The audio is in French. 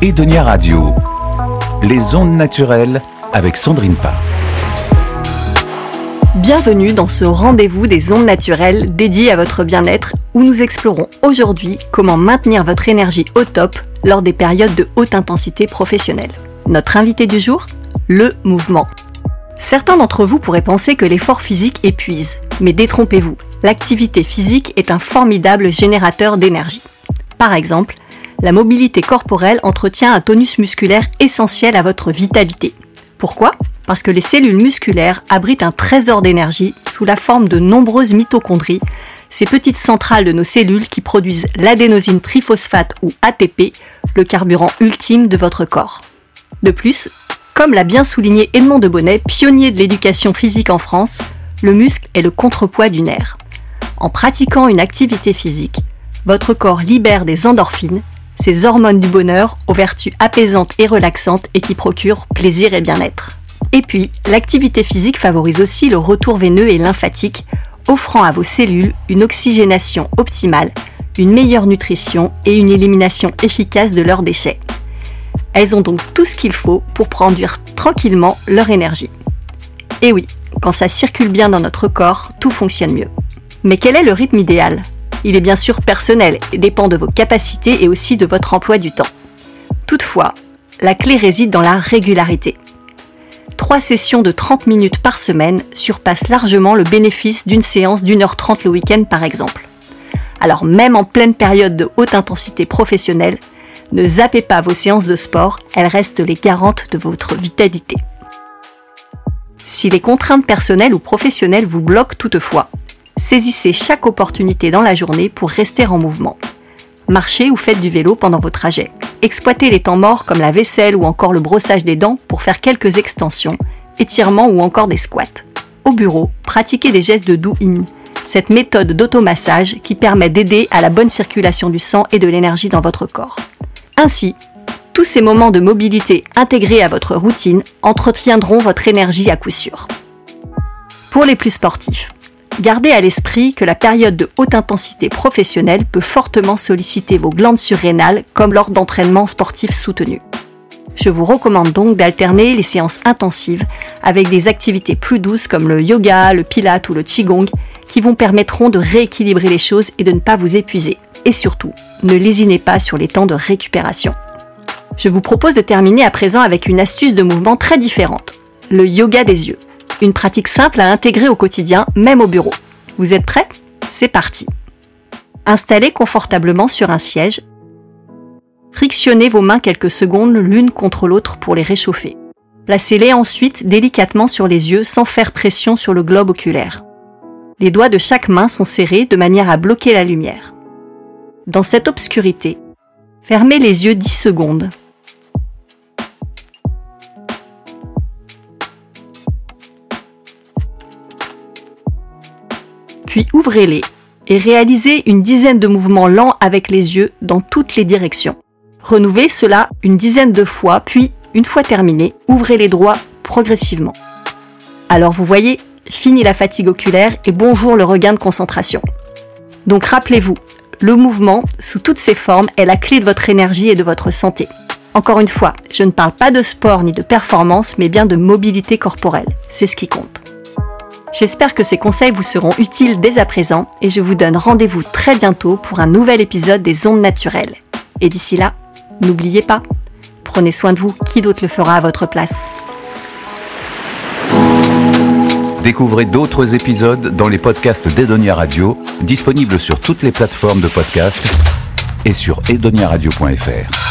Edonia Radio, les ondes naturelles avec Sandrine Pa. Bienvenue dans ce rendez-vous des ondes naturelles dédié à votre bien-être où nous explorons aujourd'hui comment maintenir votre énergie au top lors des périodes de haute intensité professionnelle. Notre invité du jour Le mouvement. Certains d'entre vous pourraient penser que l'effort physique épuise, mais détrompez-vous, l'activité physique est un formidable générateur d'énergie. Par exemple, la mobilité corporelle entretient un tonus musculaire essentiel à votre vitalité. Pourquoi? Parce que les cellules musculaires abritent un trésor d'énergie sous la forme de nombreuses mitochondries, ces petites centrales de nos cellules qui produisent l'adénosine triphosphate ou ATP, le carburant ultime de votre corps. De plus, comme l'a bien souligné Edmond de Bonnet, pionnier de l'éducation physique en France, le muscle est le contrepoids du nerf. En pratiquant une activité physique, votre corps libère des endorphines, ces hormones du bonheur aux vertus apaisantes et relaxantes et qui procurent plaisir et bien-être. Et puis, l'activité physique favorise aussi le retour veineux et lymphatique, offrant à vos cellules une oxygénation optimale, une meilleure nutrition et une élimination efficace de leurs déchets. Elles ont donc tout ce qu'il faut pour produire tranquillement leur énergie. Et oui, quand ça circule bien dans notre corps, tout fonctionne mieux. Mais quel est le rythme idéal? Il est bien sûr personnel et dépend de vos capacités et aussi de votre emploi du temps. Toutefois, la clé réside dans la régularité. Trois sessions de 30 minutes par semaine surpassent largement le bénéfice d'une séance d'une heure trente le week-end par exemple. Alors même en pleine période de haute intensité professionnelle, ne zappez pas vos séances de sport, elles restent les garantes de votre vitalité. Si les contraintes personnelles ou professionnelles vous bloquent toutefois, saisissez chaque opportunité dans la journée pour rester en mouvement. Marchez ou faites du vélo pendant vos trajets. Exploitez les temps morts comme la vaisselle ou encore le brossage des dents pour faire quelques extensions, étirements ou encore des squats. Au bureau, pratiquez des gestes de do-in, cette méthode d'automassage qui permet d'aider à la bonne circulation du sang et de l'énergie dans votre corps. Ainsi, tous ces moments de mobilité intégrés à votre routine entretiendront votre énergie à coup sûr. Pour les plus sportifs, gardez à l'esprit que la période de haute intensité professionnelle peut fortement solliciter vos glandes surrénales comme lors d'entraînements sportifs soutenus. Je vous recommande donc d'alterner les séances intensives avec des activités plus douces comme le yoga, le pilate ou le qigong qui vous permettront de rééquilibrer les choses et de ne pas vous épuiser et surtout, ne lésinez pas sur les temps de récupération. Je vous propose de terminer à présent avec une astuce de mouvement très différente, le yoga des yeux. Une pratique simple à intégrer au quotidien, même au bureau. Vous êtes prêts? C'est parti. Installez confortablement sur un siège. Frictionnez vos mains quelques secondes l'une contre l'autre pour les réchauffer. Placez-les ensuite délicatement sur les yeux sans faire pression sur le globe oculaire. Les doigts de chaque main sont serrés de manière à bloquer la lumière dans cette obscurité. Fermez les yeux 10 secondes. Puis ouvrez-les et réalisez une dizaine de mouvements lents avec les yeux dans toutes les directions. Renouvelez cela une dizaine de fois, puis, une fois terminé, ouvrez les doigts progressivement. Alors vous voyez, fini la fatigue oculaire et bonjour le regain de concentration. Donc rappelez-vous, le mouvement, sous toutes ses formes, est la clé de votre énergie et de votre santé. Encore une fois, je ne parle pas de sport ni de performance, mais bien de mobilité corporelle. C'est ce qui compte. J'espère que ces conseils vous seront utiles dès à présent et je vous donne rendez-vous très bientôt pour un nouvel épisode des ondes naturelles. Et d'ici là, n'oubliez pas, prenez soin de vous, qui d'autre le fera à votre place? Découvrez d'autres épisodes dans les podcasts d'Edonia Radio, disponibles sur toutes les plateformes de podcasts et sur edoniaradio.fr.